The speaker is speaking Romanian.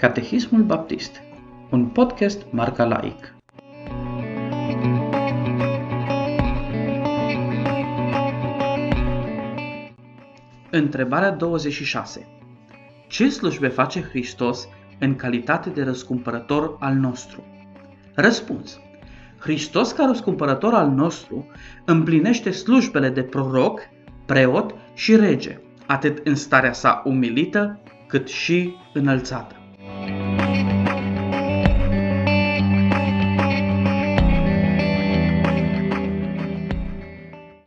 Catehismul Baptist, un podcast marca laic. Întrebarea 26. Ce slujbe face Hristos în calitate de răscumpărător al nostru? Răspuns. Hristos ca răscumpărător al nostru împlinește slujbele de proroc, preot și rege, atât în starea sa umilită, cât și înălțată.